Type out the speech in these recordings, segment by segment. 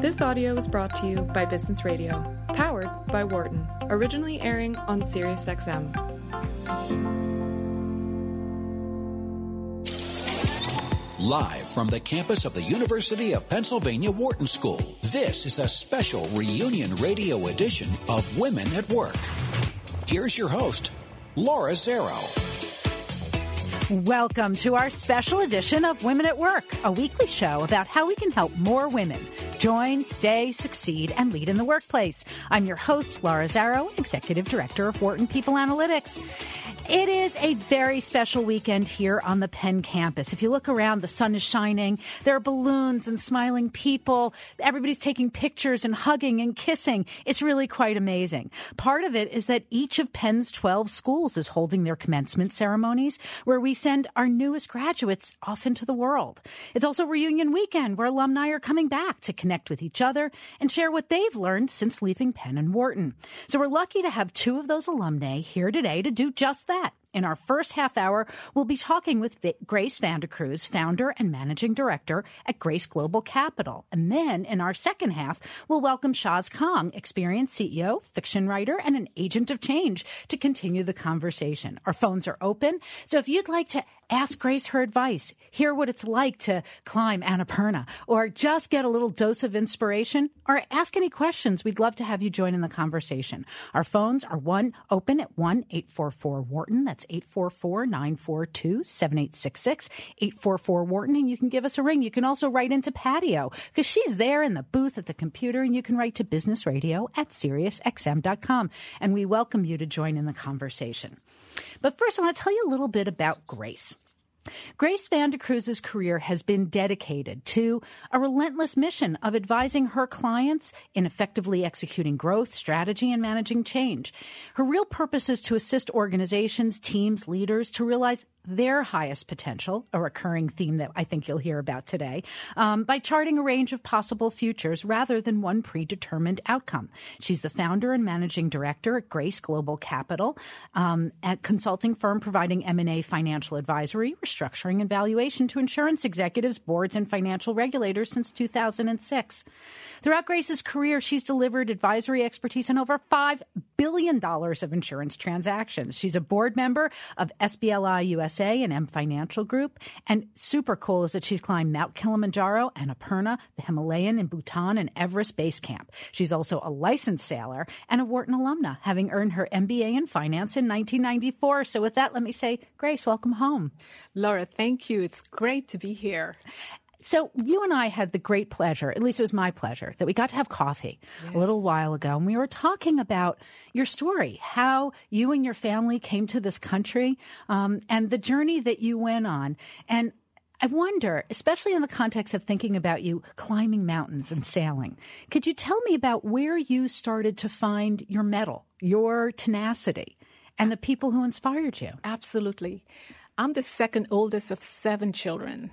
This audio was brought to you by Business Radio, powered by Wharton, originally airing on SiriusXM. Live from the campus of the University of Pennsylvania Wharton School, this is a special reunion radio edition of Women at Work. Here's your host, Laura Zarrow. Welcome to our special edition of Women at Work, a weekly show about how we can help more women join, stay, succeed, and lead in the workplace. I'm your host, Laura Zarrow, Executive Director of Wharton People Analytics. It is a very special weekend here on the Penn campus. If you look around, the sun is shining. There are balloons and smiling people. Everybody's taking pictures and hugging and kissing. It's really quite amazing. Part of it is that each of Penn's 12 schools is holding their commencement ceremonies where we send our newest graduates off into the world. It's also reunion weekend where alumni are coming back to connect with each other and share what they've learned since leaving Penn and Wharton. So we're lucky to have two of those alumni here today to do just that. In our first half hour, we'll be talking with Grace Vandecruze, founder and managing director at Grace Global Capital. And then in our second half, we'll welcome Shaz Kahng, experienced CEO, fiction writer, and an agent of change to continue the conversation. Our phones are open. So if you'd like to ask Grace her advice, hear what it's like to climb Annapurna, or just get a little dose of inspiration, or ask any questions, we'd love to have you join in the conversation. Our phones are one open at 1 844 Wharton. That's 844 942 7866, 844 Wharton, and you can give us a ring. You can also write into Patio because she's there in the booth at the computer, and you can write to business radio at SiriusXM.com. And we welcome you to join in the conversation. But first, I want to tell you a little bit about Grace. Grace Vandecruze's career has been dedicated to a relentless mission of advising her clients in effectively executing growth, strategy, and managing change. Her real purpose is to assist organizations, teams, leaders to realize their highest potential, a recurring theme that I think you'll hear about today, um, by charting a range of possible futures rather than one predetermined outcome. She's the founder and managing director at Grace Global Capital, um, a consulting firm providing M&A financial advisory, restructuring, and valuation to insurance executives, boards, and financial regulators since 2006. Throughout Grace's career, she's delivered advisory expertise on over $5 billion of insurance transactions. She's a board member of SBLI USA and M Financial Group. And super cool is that she's climbed Mount Kilimanjaro, Annapurna, the Himalayan in Bhutan, and Everest Base Camp. She's also a licensed sailor and a Wharton alumna, having earned her MBA in finance in 1994. So with that, let me say, Grace, welcome home. Laura, thank you. It's great to be here. So you and I had the great pleasure, at least it was my pleasure, that we got to have coffee yes. a little while ago. And we were talking about your story, how you and your family came to this country, um, and the journey that you went on. And I wonder, especially in the context of thinking about you climbing mountains and sailing, could you tell me about where you started to find your mettle, your tenacity, and the people who inspired you? Absolutely. I'm the second oldest of seven children.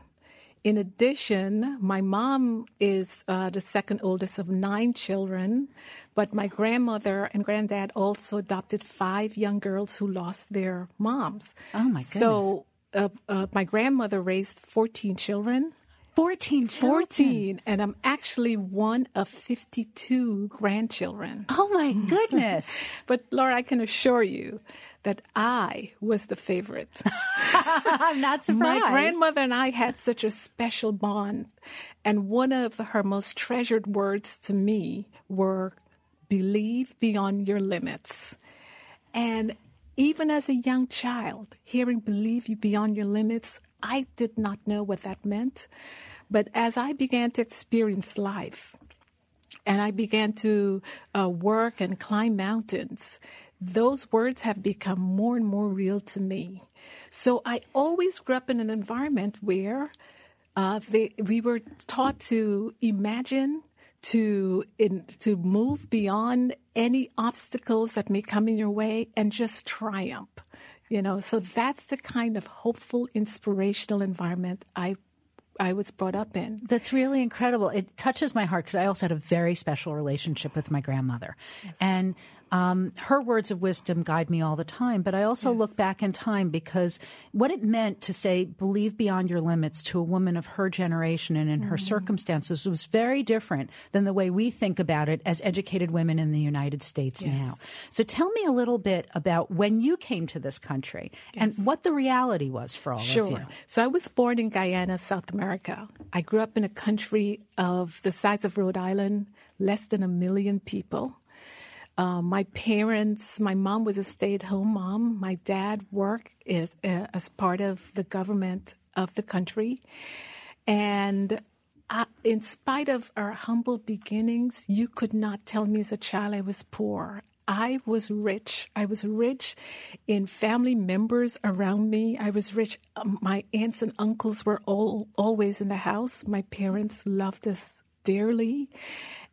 In addition, my mom is uh, the second oldest of nine children, but my grandmother and granddad also adopted five young girls who lost their moms. Oh my goodness! So uh, uh, my grandmother raised fourteen children. 14 children. 14. And I'm actually one of 52 grandchildren. Oh my goodness. but Laura, I can assure you that I was the favorite. I'm not surprised. My grandmother and I had such a special bond. And one of her most treasured words to me were believe beyond your limits. And even as a young child, hearing believe you beyond your limits, I did not know what that meant. But as I began to experience life, and I began to uh, work and climb mountains, those words have become more and more real to me. So I always grew up in an environment where uh, they, we were taught to imagine, to in, to move beyond any obstacles that may come in your way, and just triumph. You know, so that's the kind of hopeful, inspirational environment I I was brought up in. That's really incredible. It touches my heart because I also had a very special relationship with my grandmother. Yes. And Um, her words of wisdom guide me all the time, but I also Yes. look back in time because what it meant to say believe beyond your limits to a woman of her generation and in her circumstances was very different than the way we think about it as educated women in the United States now. So tell me a little bit about when you came to this country and what the reality was for all of Sure. you. So I was born in Guyana, South America. I grew up in a country of the size of Rhode Island, less than a million people. Uh, my parents, my mom was a stay at home mom. My dad worked as, uh, as part of the government of the country. And uh, in spite of our humble beginnings, you could not tell me as a child I was poor. I was rich. I was rich in family members around me. I was rich. Um, my aunts and uncles were all, always in the house. My parents loved us dearly.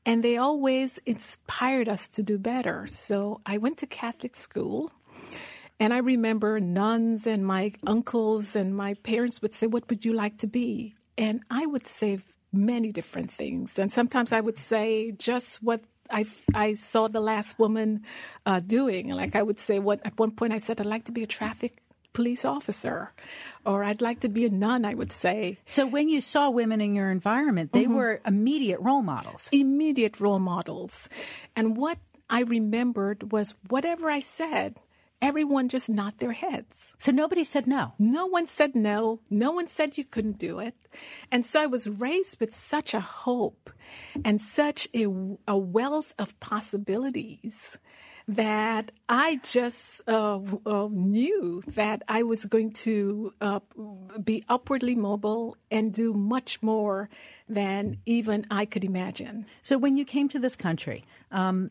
And they always inspired us to do better. So I went to Catholic school. And I remember nuns and my uncles and my parents would say, What would you like to be? And I would say many different things. And sometimes I would say just what I, I saw the last woman uh, doing. Like I would say, what at one point I said, I'd like to be a traffic police officer, or I'd like to be a nun, I would say. So when you saw women in your environment, they mm-hmm. were immediate role models. immediate role models. And what I remembered was whatever I said, everyone just nodded their heads. So nobody said no. No one said no. No one said you couldn't do it. And so I was raised with such a hope and such a, a wealth of possibilities that I just uh, uh, knew that I was going to uh, be upwardly mobile and do much more than even I could imagine. So when you came to this country, um,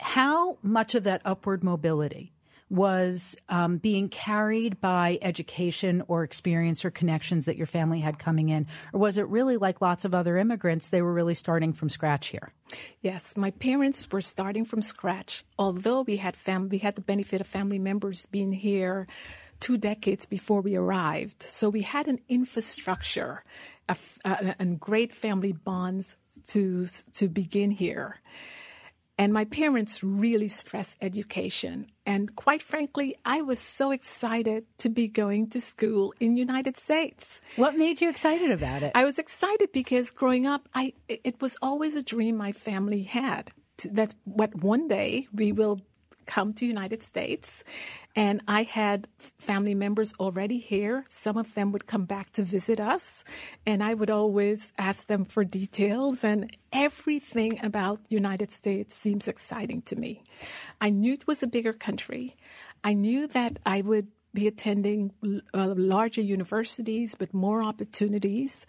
how much of that upward mobility was um, being carried by education or experience or connections that your family had coming in? Or was it really like lots of other immigrants, they were really starting from scratch here? Yes, my parents were starting from scratch. Although we had fam- we had the benefit of family members being here two decades before we arrived, so we had an infrastructure uh, and great family bonds to to begin here. And my parents really stress education. And quite frankly, I was so excited to be going to school in United States. What made you excited about it? I was excited because growing up, I it was always a dream my family had that what one day we will come to United States, and I had family members already here. Some of them would come back to visit us, and I would always ask them for details and everything about United States seems exciting to me. I knew it was a bigger country. I knew that I would be attending uh, larger universities with more opportunities.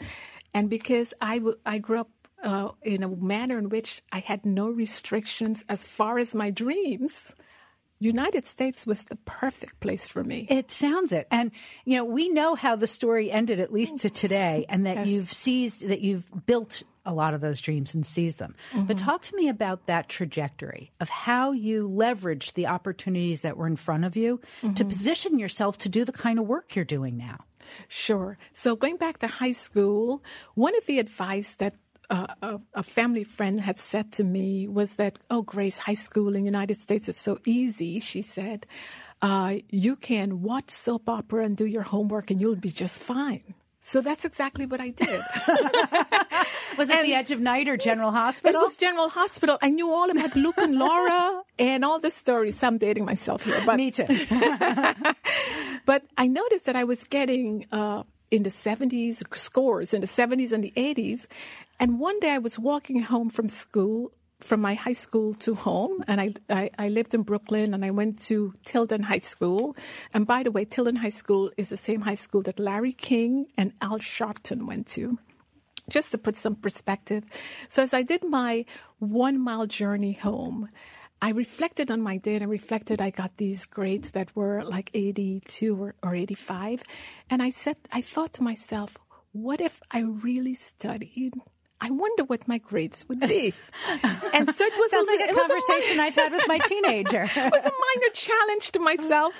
And because I, w- I grew up uh, in a manner in which I had no restrictions as far as my dreams, United States was the perfect place for me. It sounds it. And, you know, we know how the story ended, at least to today, and that Yes. you've seized, that you've built a lot of those dreams and seized them. But mm-hmm. talk to me about that trajectory of how you leveraged the opportunities that were in front of you to mm-hmm. position yourself to do the kind of work you're doing now. Sure. So going back to high school, one of the advice that uh, a, a family friend had said to me was that, "Oh, Grace, high school in the United States is so easy." She said, uh, "You can watch soap opera and do your homework, and you'll be just fine." So that's exactly what I did. Was it the Edge of Night or General Hospital? It was General Hospital. I knew all about Luke and Laura and all the stories. I'm dating myself here, but me too. But I noticed that I was getting uh, in the 70s scores, in the 70s and the 80s. And one day I was walking home from school, from my high school to home, and I, I, I lived in Brooklyn and I went to Tilden High School. And by the way, Tilden High School is the same high school that Larry King and Al Sharpton went to just to put some perspective. So as I did my one mile journey home, I reflected on my day and I reflected I got these grades that were like 82 or, or 85. And I said, I thought to myself, what if I really studied? I wonder what my grades would be. and so it was Sounds like a it was conversation I've had with my teenager. it was a minor challenge to myself.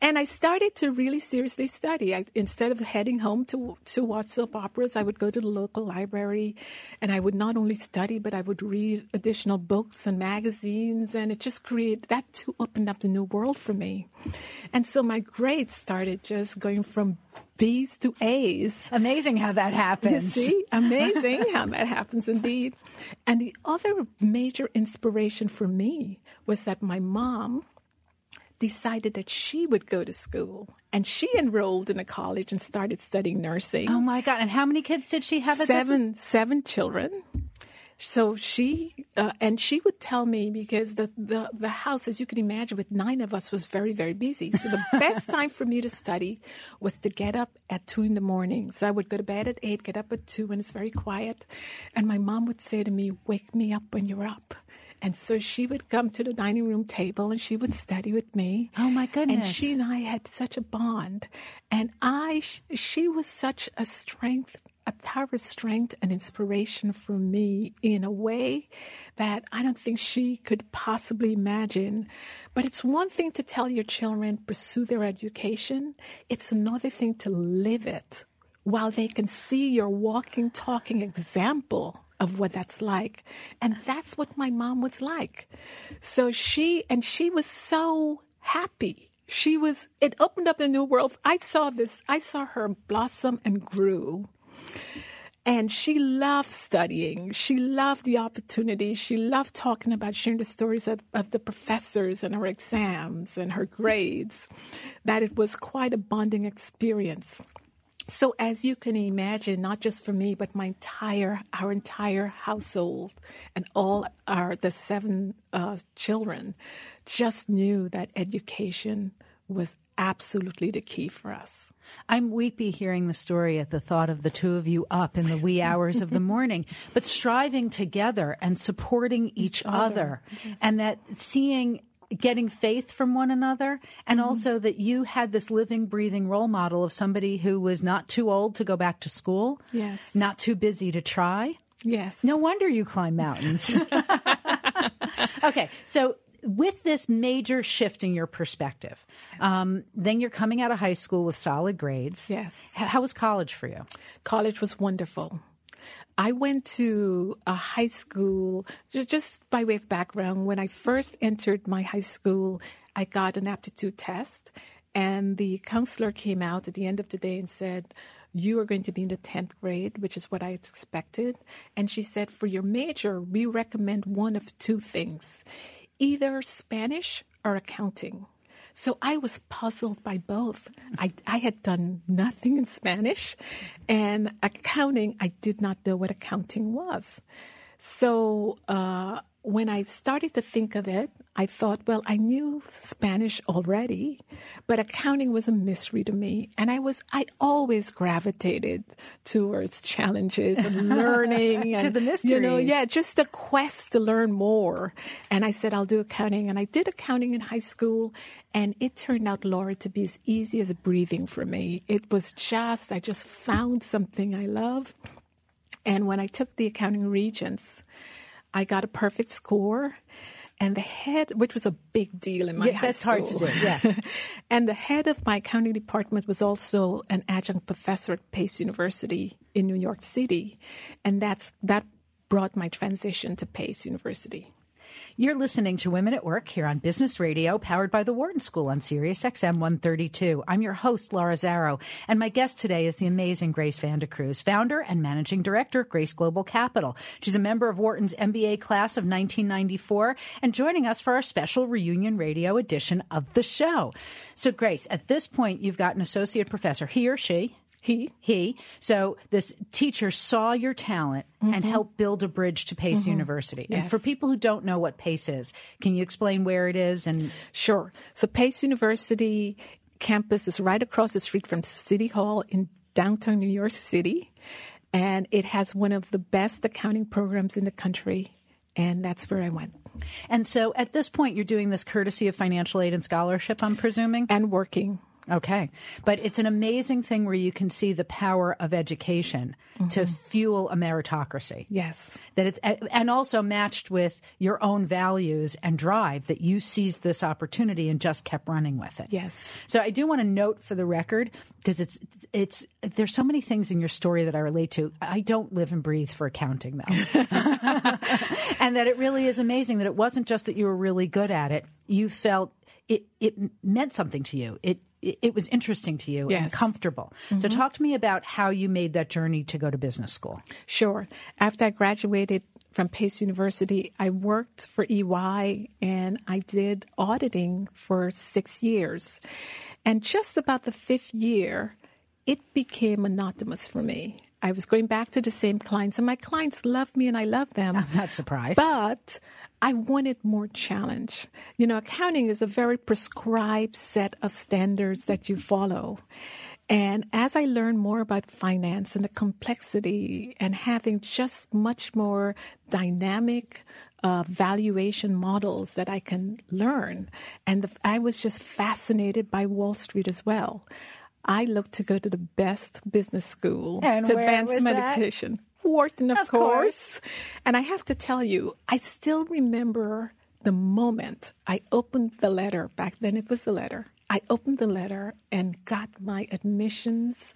And I started to really seriously study. I, instead of heading home to to watch soap operas, I would go to the local library, and I would not only study, but I would read additional books and magazines, and it just created that too opened up the new world for me. And so my grades started just going from B's to A's. Amazing how that happens. You see, amazing how that happens indeed. And the other major inspiration for me was that my mom decided that she would go to school and she enrolled in a college and started studying nursing. Oh my God. And how many kids did she have at seven, seven children. So she uh, and she would tell me because the, the the house, as you can imagine, with nine of us was very very busy. So the best time for me to study was to get up at two in the morning. So I would go to bed at eight, get up at two, and it's very quiet. And my mom would say to me, "Wake me up when you're up." And so she would come to the dining room table and she would study with me. Oh my goodness. And she and I had such a bond. And I, she was such a strength, a tower of strength and inspiration for me in a way that I don't think she could possibly imagine. But it's one thing to tell your children pursue their education. It's another thing to live it while they can see your walking, talking example of what that's like. And that's what my mom was like. So she, and she was so happy. She was, it opened up a new world. I saw this, I saw her blossom and grew. And she loved studying. She loved the opportunity. She loved talking about sharing the stories of, of the professors and her exams and her grades. That it was quite a bonding experience. So, as you can imagine, not just for me, but my entire, our entire household and all our, the seven uh, children just knew that education was absolutely the key for us. I'm weepy hearing the story at the thought of the two of you up in the wee hours of the morning, but striving together and supporting each, each other, other. Yes. and that seeing getting faith from one another and mm-hmm. also that you had this living breathing role model of somebody who was not too old to go back to school yes not too busy to try yes no wonder you climb mountains okay so with this major shift in your perspective, um, then you're coming out of high school with solid grades. Yes. How was college for you? College was wonderful. I went to a high school, just by way of background, when I first entered my high school, I got an aptitude test, and the counselor came out at the end of the day and said, you are going to be in the 10th grade, which is what I expected. And she said, for your major, we recommend one of two things either Spanish or accounting. So I was puzzled by both. I, I had done nothing in Spanish, and accounting, I did not know what accounting was. So uh, when I started to think of it, I thought, well, I knew Spanish already, but accounting was a mystery to me. And I was, I always gravitated towards challenges and learning. and, to the mysteries. You know, yeah, just the quest to learn more. And I said, I'll do accounting. And I did accounting in high school. And it turned out, Laura, to be as easy as breathing for me. It was just, I just found something I love. And when I took the accounting regents, I got a perfect score. And the head, which was a big deal in my yeah, high that's school. hard to do, yeah. and the head of my accounting department was also an adjunct professor at Pace University in New York City. And that's that brought my transition to Pace University. You're listening to Women at Work here on Business Radio, powered by the Wharton School on Sirius XM 132. I'm your host, Laura Zarrow, and my guest today is the amazing Grace Cruz, founder and managing director at Grace Global Capital. She's a member of Wharton's MBA class of 1994 and joining us for our special reunion radio edition of the show. So, Grace, at this point, you've got an associate professor, he or she, he. He. So this teacher saw your talent mm-hmm. and helped build a bridge to Pace mm-hmm. University. Yes. And for people who don't know what Pace is, can you explain where it is and Sure. So Pace University campus is right across the street from City Hall in downtown New York City. And it has one of the best accounting programs in the country. And that's where I went. And so at this point, you're doing this courtesy of financial aid and scholarship, I'm presuming? And working Okay. But it's an amazing thing where you can see the power of education to mm-hmm. fuel a meritocracy. Yes. That it's and also matched with your own values and drive that you seized this opportunity and just kept running with it. Yes. So I do want to note for the record because it's it's there's so many things in your story that I relate to. I don't live and breathe for accounting though. and that it really is amazing that it wasn't just that you were really good at it. You felt it it meant something to you. It it, it was interesting to you and Yes. comfortable. So mm-hmm. talk to me about how you made that journey to go to business school. Sure. After I graduated from Pace University, I worked for EY and I did auditing for six years. And just about the fifth year, it became monotonous for me. I was going back to the same clients, and my clients love me and I love them. I'm not surprised. But I wanted more challenge. You know, accounting is a very prescribed set of standards that you follow. And as I learned more about finance and the complexity and having just much more dynamic uh, valuation models that I can learn, and the, I was just fascinated by Wall Street as well. I looked to go to the best business school And to advance was my that? education. Wharton, of, Of course. course. And I have to tell you, I still remember the moment I opened the letter. Back then it was the letter. I opened the letter and got my admissions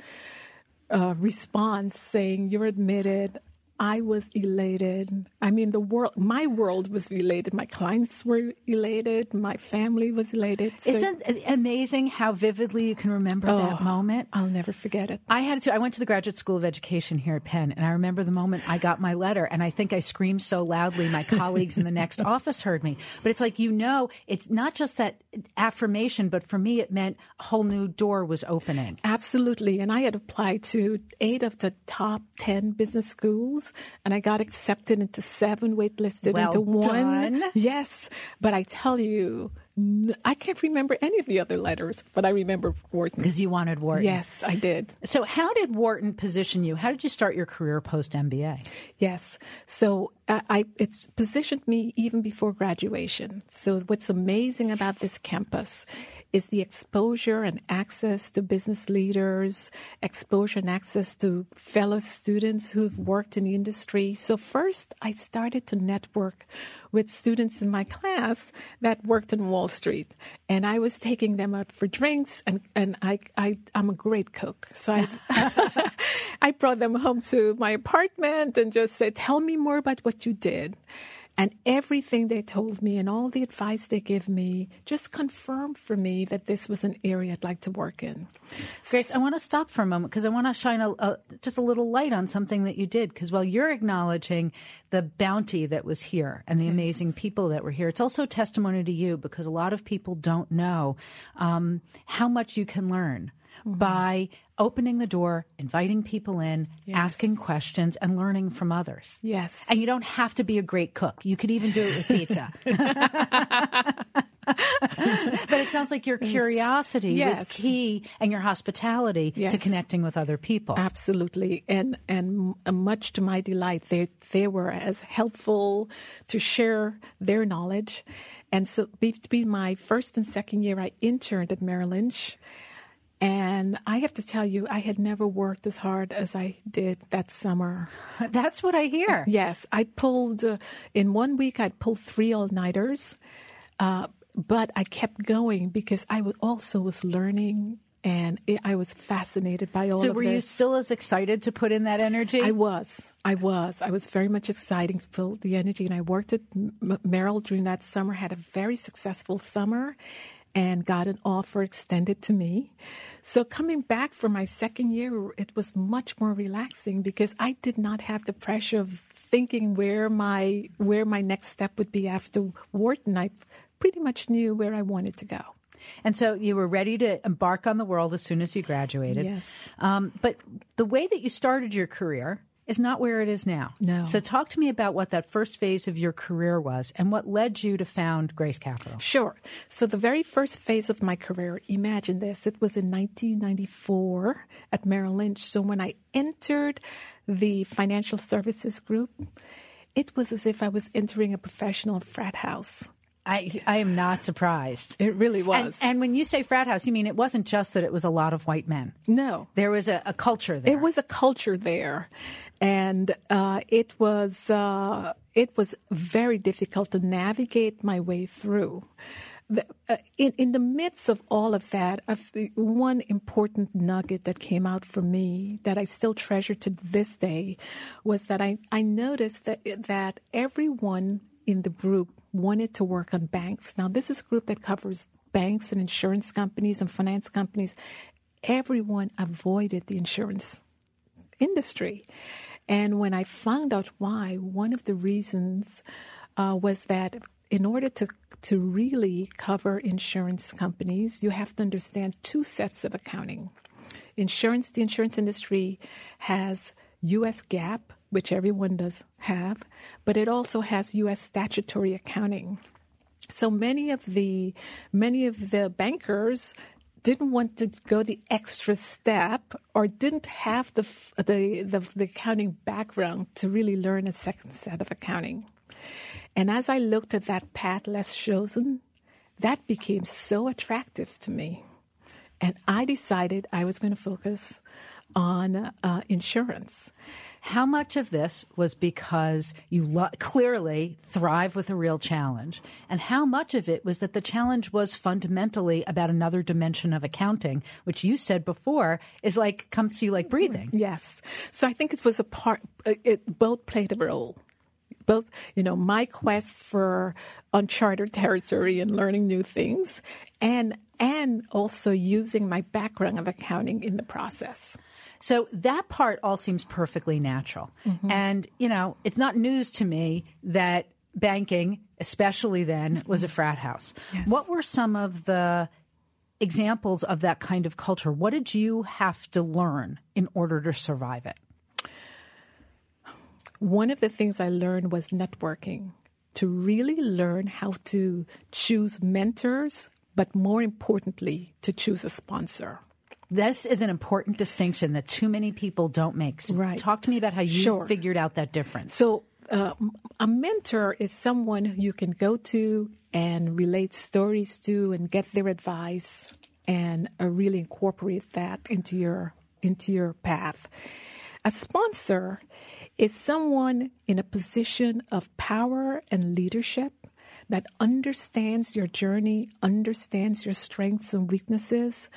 uh, response saying, You're admitted. I was elated. I mean, the world, my world was elated. My clients were elated. My family was elated. So- Isn't it amazing how vividly you can remember that Oh, moment? I'll never forget it. I had to. I went to the Graduate School of Education here at Penn, and I remember the moment I got my letter, and I think I screamed so loudly my colleagues in the next office heard me. But it's like you know, it's not just that affirmation, but for me, it meant a whole new door was opening. Absolutely. And I had applied to eight of the top 10 business schools and I got accepted into seven, waitlisted Well into one. done. Yes. But I tell you, I can't remember any of the other letters, but I remember Wharton. Because you wanted Wharton. Yes, I did. So, how did Wharton position you? How did you start your career post MBA? Yes. So I, I it's positioned me even before graduation. So what's amazing about this campus is the exposure and access to business leaders, exposure and access to fellow students who've worked in the industry. So first I started to network with students in my class that worked in Wall Street. And I was taking them out for drinks and, and I, I I'm a great cook. So I I brought them home to my apartment and just said, Tell me more about what you did. And everything they told me and all the advice they gave me just confirmed for me that this was an area I'd like to work in. Grace, I want to stop for a moment because I want to shine a, a, just a little light on something that you did. Because while you're acknowledging the bounty that was here and the amazing people that were here, it's also testimony to you because a lot of people don't know um, how much you can learn Mm-hmm. by opening the door, inviting people in, asking questions, and learning from others. Yes. And you don't have to be a great cook. You could even do it with pizza. but it sounds like your curiosity was Yes. key and your hospitality to connecting with other people. Absolutely, and and much to my delight, they they were as helpful to share their knowledge, and so between my first and second year, I interned at Merrill Lynch, and I have to tell you, I had never worked as hard as I did that summer. That's what I hear. Yes, I pulled uh, in one week. I'd pull three all nighters, uh, but I kept going because I also was learning. And it, I was fascinated by all So of were this. you still as excited to put in that energy? I was. I was. I was very much excited to feel the energy. And I worked at M- Merrill during that summer, had a very successful summer, and got an offer extended to me. So coming back for my second year, it was much more relaxing because I did not have the pressure of thinking where my where my next step would be after Wharton. I pretty much knew where I wanted to go. And so you were ready to embark on the world as soon as you graduated. Yes. Um, but the way that you started your career is not where it is now. No. So talk to me about what that first phase of your career was and what led you to found Grace Capital. Sure. So the very first phase of my career, imagine this, it was in 1994 at Merrill Lynch. So when I entered the financial services group, it was as if I was entering a professional frat house. I I am not surprised. It really And, was. and when you say frat house, you mean it wasn't just that it was a lot of white men. no, There was a, a culture there. It was a culture there, and uh, it was uh, it was very difficult to navigate my way through. The, uh, in in the midst of all of that, one important nugget that came out for me that I still treasure to this day was that I, I noticed that that everyone in the group wanted to work on banks. Now, this is a group that covers banks and insurance companies and finance companies. Everyone avoided the insurance industry. And when I found out why, one of the reasons uh, was that in order to to really cover insurance companies, you have to understand two sets of accounting. Insurance, the insurance industry has U.S. GAAP, which everyone does have, but it also has U.S. statutory accounting. So many of the many of the bankers didn't want to go the extra step or didn't have the the the, the accounting background to really learn a second set of accounting. And as I looked at that path less chosen, that became so attractive to me. And I decided I was going to focus on uh, insurance. How much of this was because you lo- clearly thrive with a real challenge? And how much of it was that the challenge was fundamentally about another dimension of accounting, which you said before is like comes to you like breathing? Yes. So I think it was a part, uh, it both played a role. Both, you know, my quests for uncharted territory and learning new things, and and also using my background of accounting in the process. So that part all seems perfectly natural. Mm-hmm. And, you know, it's not news to me that banking, especially then, mm-hmm. was a frat house. Yes. What were some of the examples of that kind of culture? What did you have to learn in order to survive it? One of the things I learned was networking, to really learn how to choose mentors, but more importantly, to choose a sponsor. This is an important distinction that too many people don't make. So Right. Talk to me about how you Sure. figured out that difference. So, uh, a mentor is someone you can go to and relate stories to and get their advice and uh, really incorporate that into your into your path. A sponsor is someone in a position of power and leadership that understands your journey, understands your strengths and weaknesses,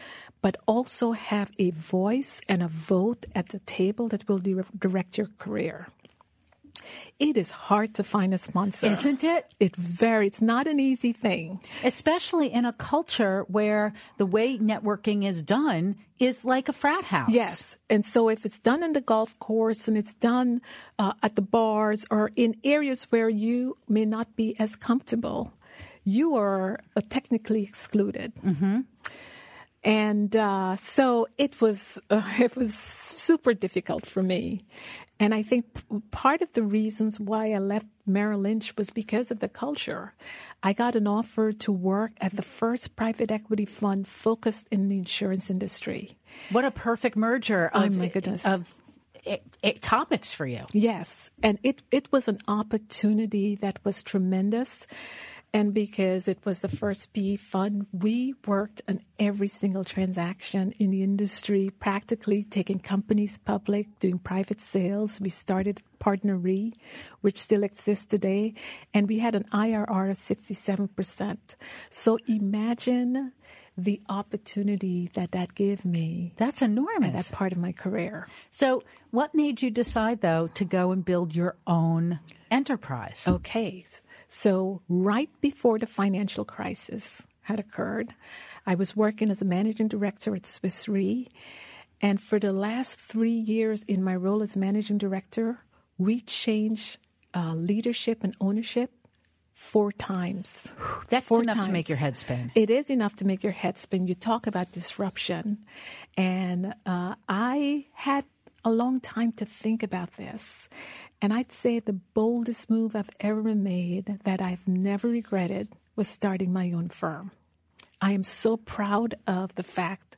but also have a voice and a vote at the table that will di- direct your career. It is hard to find a sponsor. Isn't it? It very it's not an easy thing. Especially in a culture where the way networking is done is like a frat house. Yes. And so if it's done in the golf course and it's done uh, at the bars or in areas where you may not be as comfortable, you are uh, technically excluded. Mm-hmm. And uh, so it was uh, it was super difficult for me. And I think part of the reasons why I left Merrill Lynch was because of the culture. I got an offer to work at the first private equity fund focused in the insurance industry. What a perfect merger Oh, my goodness. of eh, eh, topics for you. Yes, and it it was an opportunity that was tremendous. And because it was the first PE fund, we worked on every single transaction in the industry, practically taking companies public, doing private sales. We started PartnerRe, which still exists today, and we had an IRR of 67%. So imagine the opportunity that that gave me That's at enormous. that part of my career. So, what made you decide, though, to go and build your own enterprise? Okay. So, right before the financial crisis had occurred, I was working as a managing director at Swiss Re. And for the last three years in my role as managing director, we changed uh, leadership and ownership four times. That's Four enough to make times. your head spin. It is enough to make your head spin. You talk about disruption. And uh, I had a long time to think about this. And I'd say the boldest move I've ever made that I've never regretted was starting my own firm. I am so proud of the fact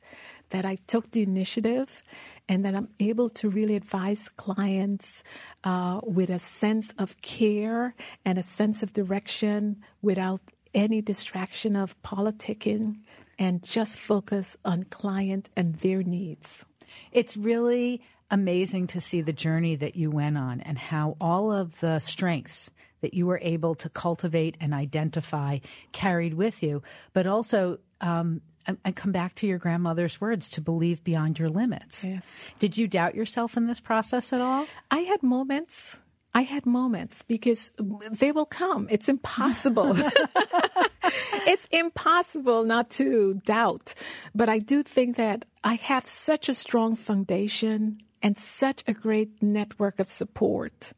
that I took the initiative and that I'm able to really advise clients uh, with a sense of care and a sense of direction without any distraction of politicking and just focus on client and their needs. It's really amazing to see the journey that you went on and how all of the strengths that you were able to cultivate and identify carried with you, but also um, and come back to your grandmother's words to believe beyond your limits. Yes. Did you doubt yourself in this process at all? I had moments. I had moments because they will come. It's impossible. it's impossible not to doubt. But I do think that I have such a strong foundation and such a great network of support.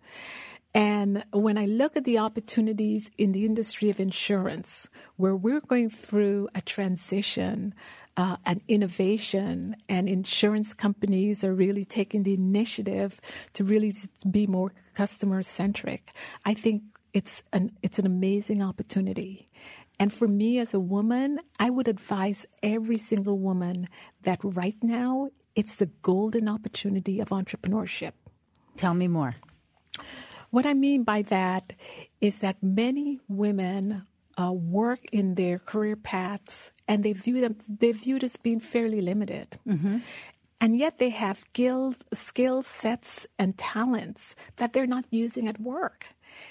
And when I look at the opportunities in the industry of insurance, where we're going through a transition, uh, an innovation, and insurance companies are really taking the initiative to really be more customer centric, I think it's an it's an amazing opportunity. And for me as a woman, I would advise every single woman that right now it's the golden opportunity of entrepreneurship. Tell me more. What I mean by that is that many women uh, work in their career paths and they view them they view it as being fairly limited. Mm-hmm. And yet they have skills, skill sets and talents that they're not using at work.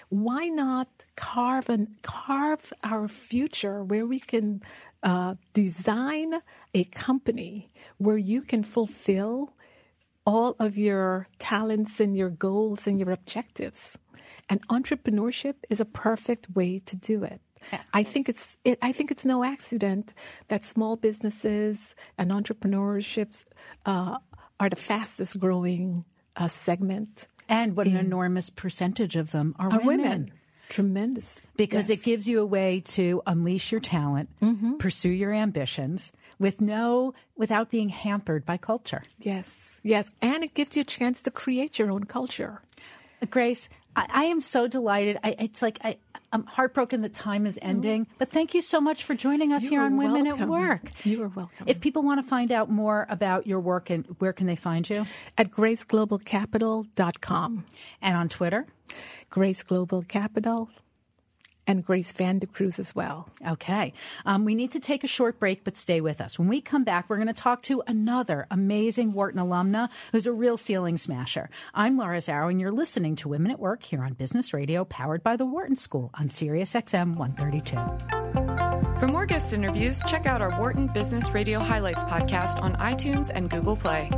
Why not carve and carve our future where we can uh, design a company where you can fulfill all of your talents and your goals and your objectives. And entrepreneurship is a perfect way to do it. I think it's it, I think it's no accident that small businesses and entrepreneurships uh, are the fastest growing uh, segment. And what an enormous percentage of them are, are women. women. Tremendous. Because yes. it gives you a way to unleash your talent, mm-hmm. pursue your ambitions with no, without being hampered by culture. Yes, yes. And it gives you a chance to create your own culture. Grace, I, I am so delighted. I, it's like I, am heartbroken that time is ending, mm-hmm. but thank you so much for joining us you here on Women welcome. at Work. You are welcome. If people want to find out more about your work, and where can they find you? At graceglobalcapital.com. And on Twitter? Grace Global Capital and Grace Vandecruze as well. Okay. Um, we need to take a short break, but stay with us. When we come back, we're going to talk to another amazing Wharton alumna who's a real ceiling smasher. I'm Laura Zarrow, and you're listening to Women at Work here on Business Radio, powered by the Wharton School on Sirius XM 132. For more guest interviews, check out our Wharton Business Radio Highlights podcast on iTunes and Google Play.